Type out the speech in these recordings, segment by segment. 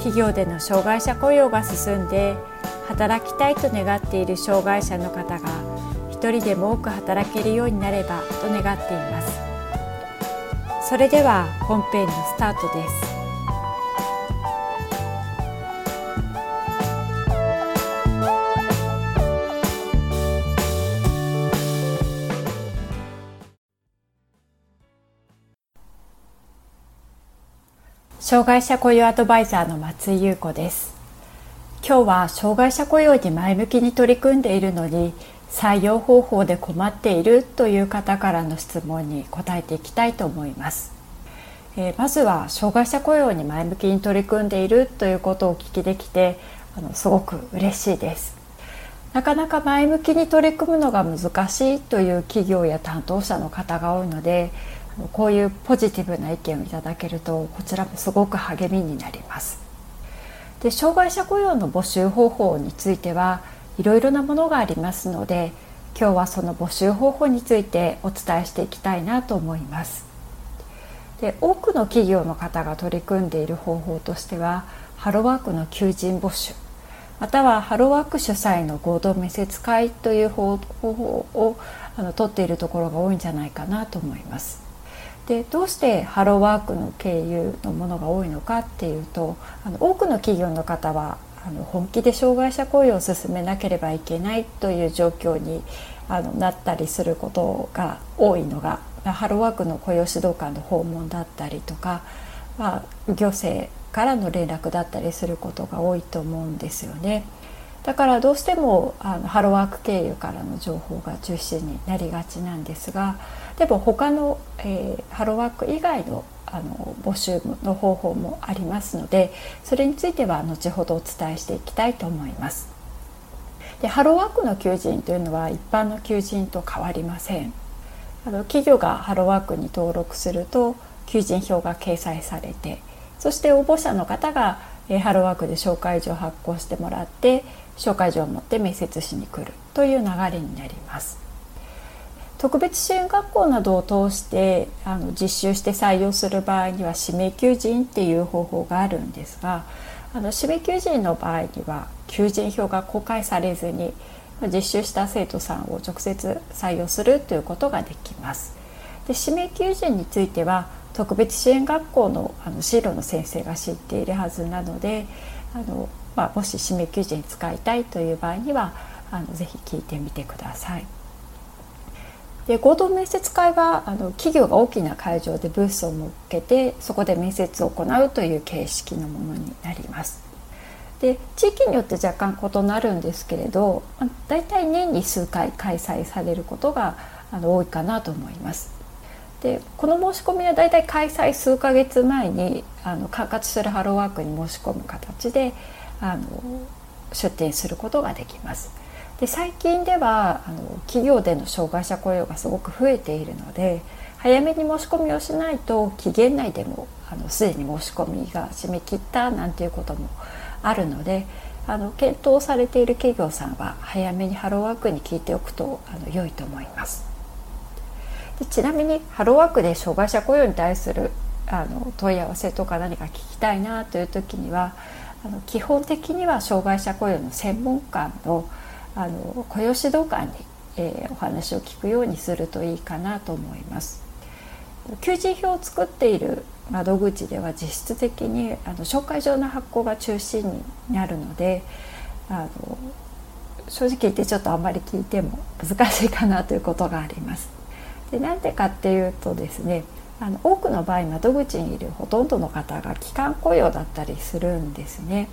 企業での障害者雇用が進んで働きたいと願っている障害者の方が一人でも多く働けるようになればと願っています。それでは本編のスタートです。障害者雇用アドバイザーの松井優子です。今日は障害者雇用に前向きに取り組んでいるのに採用方法で困っているという方からの質問に答えていきたいと思います、えー、まずは障害者雇用に前向きに取り組んでいるということをお聞きできてあのすごく嬉しいです。なかなか前向きに取り組むのが難しいという企業や担当者の方が多いのでこういうポジティブな意見をいただけるとこちらもすごく励みになります。で障害者雇用の募集方法についてはいろいろなものがありますので今日はその募集方法についてお伝えしていきたいなと思います。で多くの企業の方が取り組んでいる方法としてはハローワークの求人募集またはハローワーク主催の合同面接会という方法をあの取っているところが多いんじゃないかなと思います。でどうしてハローワークの経由のものが多いのかっていうとあの多くの企業の方はあの本気で障害者雇用を進めなければいけないという状況にあのなったりすることが多いのがハローワークの雇用指導官の訪問だったりとか、まあ、行政からの連絡だったりすることが多いと思うんですよね。だからどうしてもあのハローワーク経由からの情報が中心になりがちなんですがでも他の、えー、ハローワーク以外のあの募集の方法もありますのでそれについては後ほどお伝えしていきたいと思います。でハローワークの求人というのは一般の求人と変わりません。あの企業がハローワークに登録すると求人票が掲載されてそして応募者の方がえハローワークで紹介状を発行してもらって紹介状を持って面接しに来るという流れになります。特別支援学校などを通してあの実習して採用する場合には指名求人っていう方法があるんですがあの指名求人の場合には求人票が公開されずに実習した生徒さんを直接採用するということができます。で指名求人については特別支援学校のあの進路の先生が知っているはずなのであの、まあ、もし指名求人に使いたいという場合にはあのぜひ聞いてみてください。で合同面接会はあの企業が大きな会場でブースを設けてそこで面接を行うという形式のものになります。で地域によって若干異なるんですけれどだいたい年に数回開催されることがあの多いかなと思います。でこの申し込みはだいたい開催数ヶ月前にあの管轄するハローワークに申し込む形であの出展することができます。で最近ではあの企業での障害者雇用がすごく増えているので早めに申し込みをしないと期限内でもあのすでに申し込みが締め切ったなんていうこともあるのであの検討されている企業さんは早めにハローワークに聞いておくとあの良いと思います。でちなみにハローワークで障害者雇用に対するあの問い合わせとか何か聞きたいなという時にはあの基本的には障害者雇用の専門官のあの雇用指導官に、えー、お話を聞くようにするといいかなと思います。求人票を作っている窓口では実質的にあの紹介状の発行が中心になるのであの正直言ってちょっとあんまり聞いても難しいかなということがあります。でなんでかっていうとですねあの多くの場合窓口にいるほとんどの方が期間雇用だったりするんですね。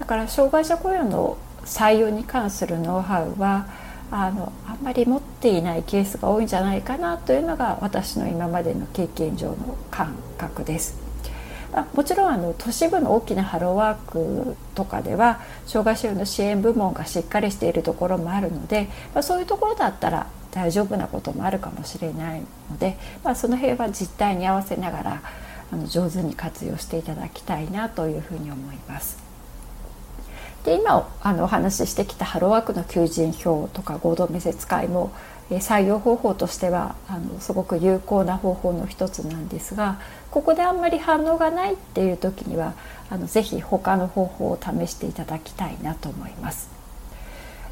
だから障害者雇用の採用に関するノウハウはあのあんまり持っていないケースが多いんじゃないかなというのが私の今までの経験上の感覚です。もちろんあの都市部の大きなハローワークとかでは障害者用の支援部門がしっかりしているところもあるので、まあ、そういうところだったら大丈夫なこともあるかもしれないので、まあ、その辺は実態に合わせながらあの上手に活用していただきたいなというふうに思います。で今あのお話ししてきたハローワークの求人票とか合同面接会も採用方法としてはあのすごく有効な方法の一つなんですがここであんまり反応がないっていう時にはあのぜひ他の方法を試していただきたいなと思います。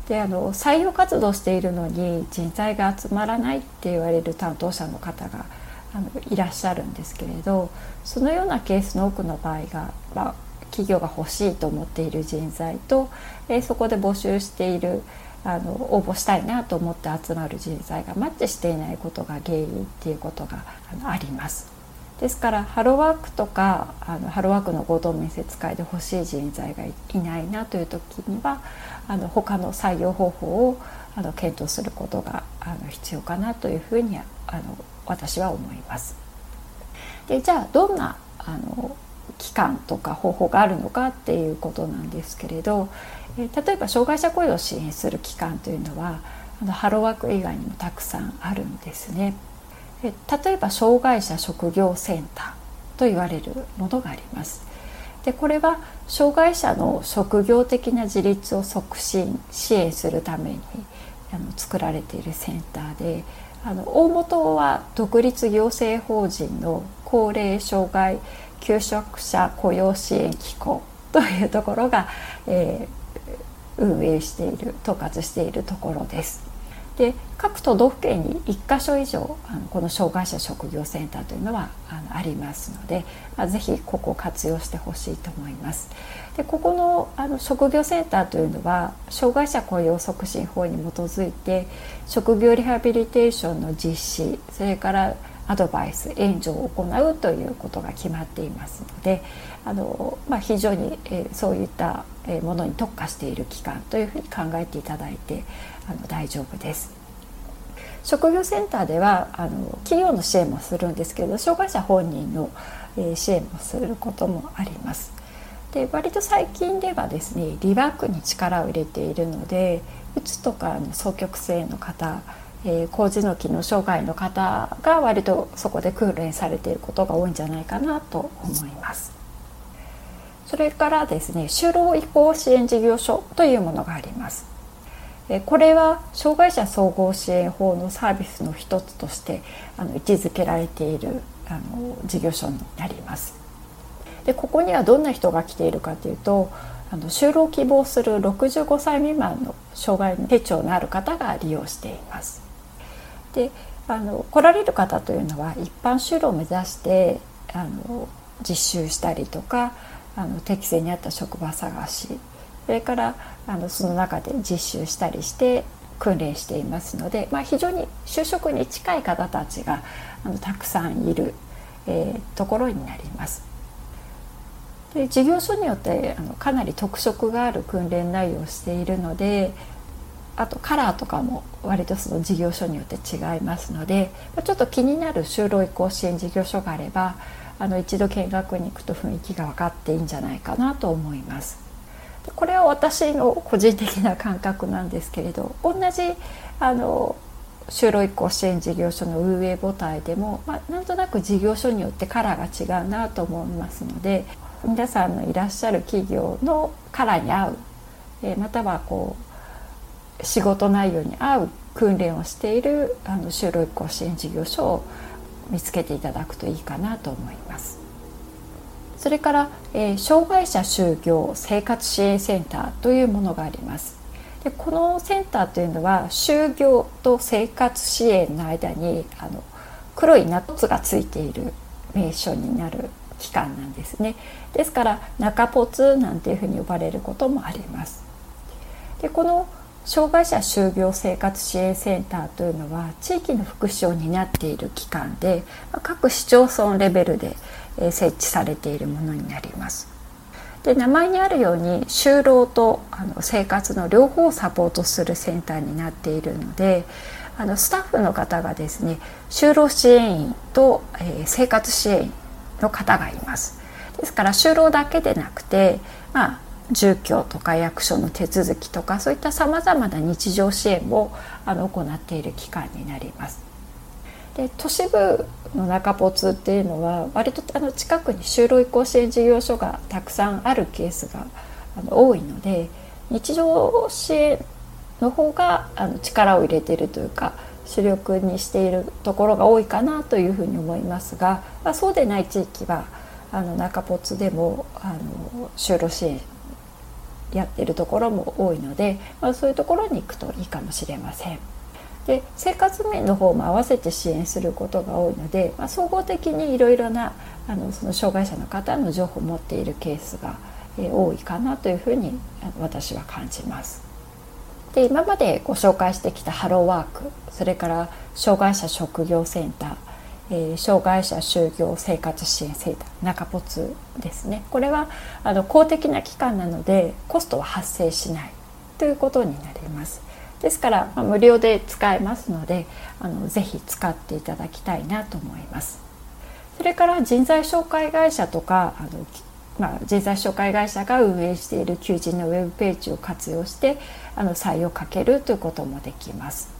であの採用活動しているのに人材が集まらないって言われる担当者の方があのいらっしゃるんですけれどそのようなケースの多くの場合が、まあ、企業が欲しいと思っている人材と、え、そこで募集しているあの応募したいなと思って集まる人材がマッチしていないことが原因っていうことがあのあります。ですからハローワークとかあのハローワークの合同面接会で欲しい人材がいないなという時にはあの他の採用方法をあの検討することがあの必要かなというふうにあの私は思います。でじゃあどんなあの期間とか方法があるのかっていうことなんですけれど、え例えば障害者雇用を支援する機関というのはあのハローワーク以外にもたくさんあるんですね。例えば障害者職業センターと言われるものがあります。でこれは障害者の職業的な自立を促進支援するためにあの作られているセンターであの大元は独立行政法人の高齢障害求職者雇用支援機構というところが、えー、運営している統括しているところです。で各都道府県に1箇所以上あのこの障害者職業センターというのはあのありますので、まあ、ぜひここを活用してほしいと思います。でここのあの職業センターというのは障害者雇用促進法に基づいて職業リハビリテーションの実施それからアドバイス援助を行うということが決まっていますのであの、まあ、非常に、えー、そういったものに特化している機関というふうに考えていただいてあの大丈夫です。職業センターではあの企業の支援もするんですけど障害者本人の、えー、支援もすることもあります。で割と最近ではですねリワークに力を入れているのでうつとかの双極性の方えー、高次の機能障害の方が割とそこで訓練されていることが多いんじゃないかなと思います。それからですね就労移行支援事業所というものがあります。これは障害者総合支援法のサービスの一つとしてあの位置づけられているあの事業所になります。でここにはどんな人が来ているかというとあの就労希望する65歳未満の障害手帳のある方が利用しています。であの来られる方というのは一般就労を目指してあの実習したりとかあの適正に合った職場探しそれからあのその中で実習したりして訓練していますので、まあ、非常に就職に近い方たちがあのたくさんいる、えー、ところになります。で事業所によってあのかなり特色がある訓練内容をしているのであとカラーとかも割とその事業所によって違いますのでちょっと気になる就労移行支援事業所があればあの一度見学に行くと雰囲気が分かっていいんじゃないかなと思います。これは私の個人的な感覚なんですけれど同じあの就労移行支援事業所の運営母体でも、まあ、なんとなく事業所によってカラーが違うなと思いますので皆さんのいらっしゃる企業のカラーに合う、えまたはこう仕事内容に合う訓練をしているあの就労移行支援事業所を見つけていただくといいかなと思います。それから、えー、障害者就業生活支援センターというものがあります。でこのセンターというのは就業と生活支援の間にあの黒いナッツがついている名称になる機関なんですね。ですから中ポツなんていうふうに呼ばれることもあります。でこの障害者就業生活支援センターというのは地域の福祉を担っている機関で各市町村レベルで設置されているものになります。で名前にあるように就労とあの生活の両方をサポートするセンターになっているのであのスタッフの方がですね就労支援員と、えー、生活支援員の方がいます。ですから就労だけでなくて、まあ、住居とか役所の手続きとかそういったさまざまな日常支援もあの行っている機関になります。で都市部の中ポツっていうのは割とあの近くに就労移行支援事業所がたくさんあるケースがあの多いので日常支援の方があの力を入れているというか主力にしているところが多いかなというふうに思いますが、まあ、そうでない地域はあの中ポツでもあの就労支援やってるところも多いので、まあ、そういうところに行くといいかもしれません。で生活面の方も合わせて支援することが多いので、まあ、総合的にいろいろなあのその障害者の方の情報を持っているケースが、多いかなというふうに私は感じます。で今までご紹介してきたハローワークそれから障害者職業センター、え、障害者就業生活支援センター中ポツですねこれはあの公的な機関なのでコストは発生しないということになります。ですから、まあ、無料で使えますのであのぜひ使っていただきたいなと思います。それから人材紹介会社とかあの、まあ、人材紹介会社が運営している求人のウェブページを活用してあの採用かけるということもできます。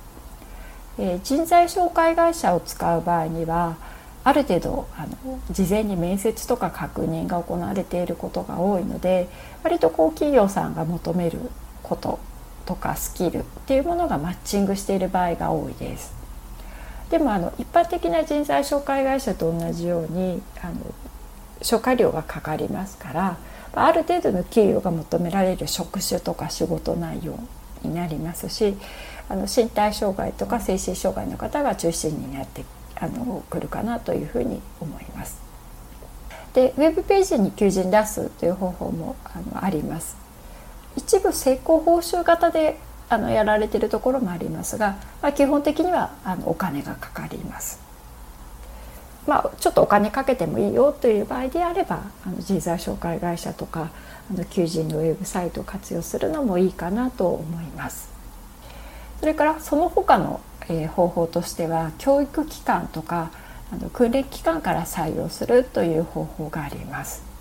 えー、人材紹介会社を使う場合にはある程度あの事前に面接とか確認が行われていることが多いので割とこう企業さんが求めることとかスキルっていうものがマッチングしている場合が多いです。でもあの一般的な人材紹介会社と同じようにあの紹介料がかかりますからある程度の給与が求められる職種とか仕事内容になりますしあの身体障害とか精神障害の方が中心になってあの来るかなというふうに思います。でウェブページに求人出すという方法もあのあります。一部成功報酬型であのやられてるところもありますが、まあ、基本的にはあのお金がかかります。まあ、ちょっとお金かけてもいいよという場合であればあの人材紹介会社とかあの求人のウェブサイトを活用するのもいいかなと思います。それからその他の、えー、方法としては教育機関とかあの訓練機関から採用するという方法があります。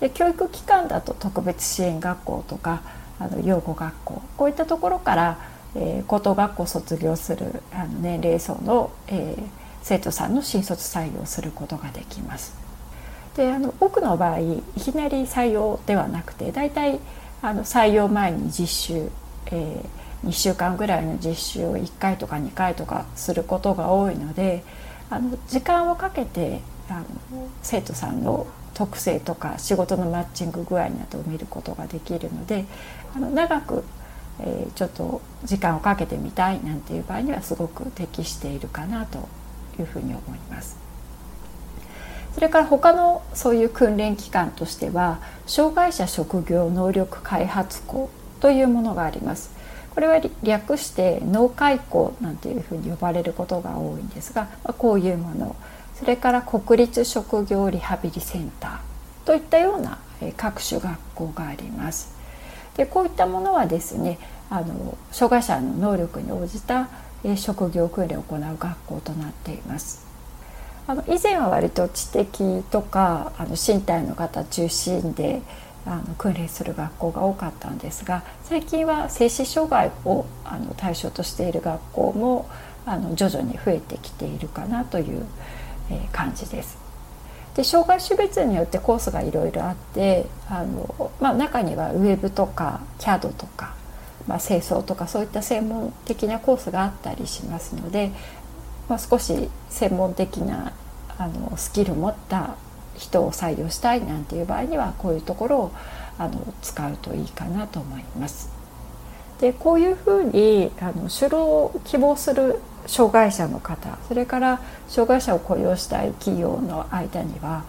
で教育機関だと特別支援学校とかあの養護学校こういったところから、えー、高等学校卒業するあの年齢層の、えー、生徒さんの新卒採用することができます。であの多くの場合いきなり採用ではなくてだいたいあの採用前に実習、えー、2週間ぐらいの実習を1回とか2回とかすることが多いのであの時間をかけてあの生徒さんの特性とか仕事のマッチング具合などを見ることができるのであの長く、えー、ちょっと時間をかけてみたいなんていう場合にはすごく適しているかなというふうに思います。それから他のそういう訓練機関としては障害者職業能力開発校というものがあります。これは略して脳開校なんていうふうに呼ばれることが多いんですがこういうものそれから国立職業リハビリセンターといったような各種学校があります。でこういったものはですねあの障害者の能力に応じた職業訓練を行う学校となっています。あの以前は割と知的とかあの身体の方中心であの訓練する学校が多かったんですが最近は精神障害をあの対象としている学校もあの徐々に増えてきているかなというえ感じです。で障害種別によってコースがいろいろあってあの、まあ、中にはウェブとか CAD とか、まあ、清掃とかそういった専門的なコースがあったりしますので、まあ、少し専門的なあのスキルを持った人を採用したいなんていう場合にはこういうところをあの使うといいかなと思います。でこういうふうにあの就労を希望する障害者の方それから障害者を雇用したい企業の間には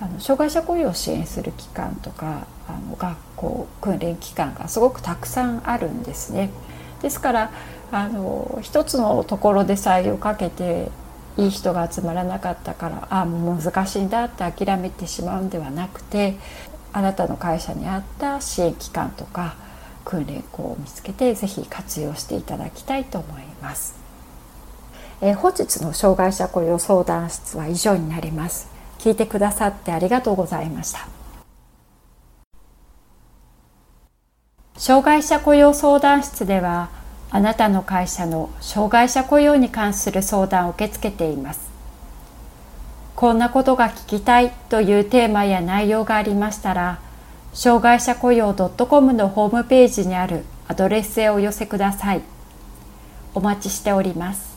あの障害者雇用を支援する機関とかあの学校訓練機関がすごくたくさんあるんですね。ですからあの一つのところで採用かけていい人が集まらなかったからああもう難しいんだって諦めてしまうんではなくてあなたの会社に合った支援機関とか訓練校を見つけて是非活用していただきたいと思います。えー、本日の障害者雇用相談室は以上になります。聞いてくださってありがとうございました。障害者雇用相談室ではあなたの会社の障害者雇用に関する相談を受け付けています。こんなことが聞きたいというテーマや内容がありましたら障害者雇用 .com のホームページにあるアドレスへお寄せください。お待ちしております。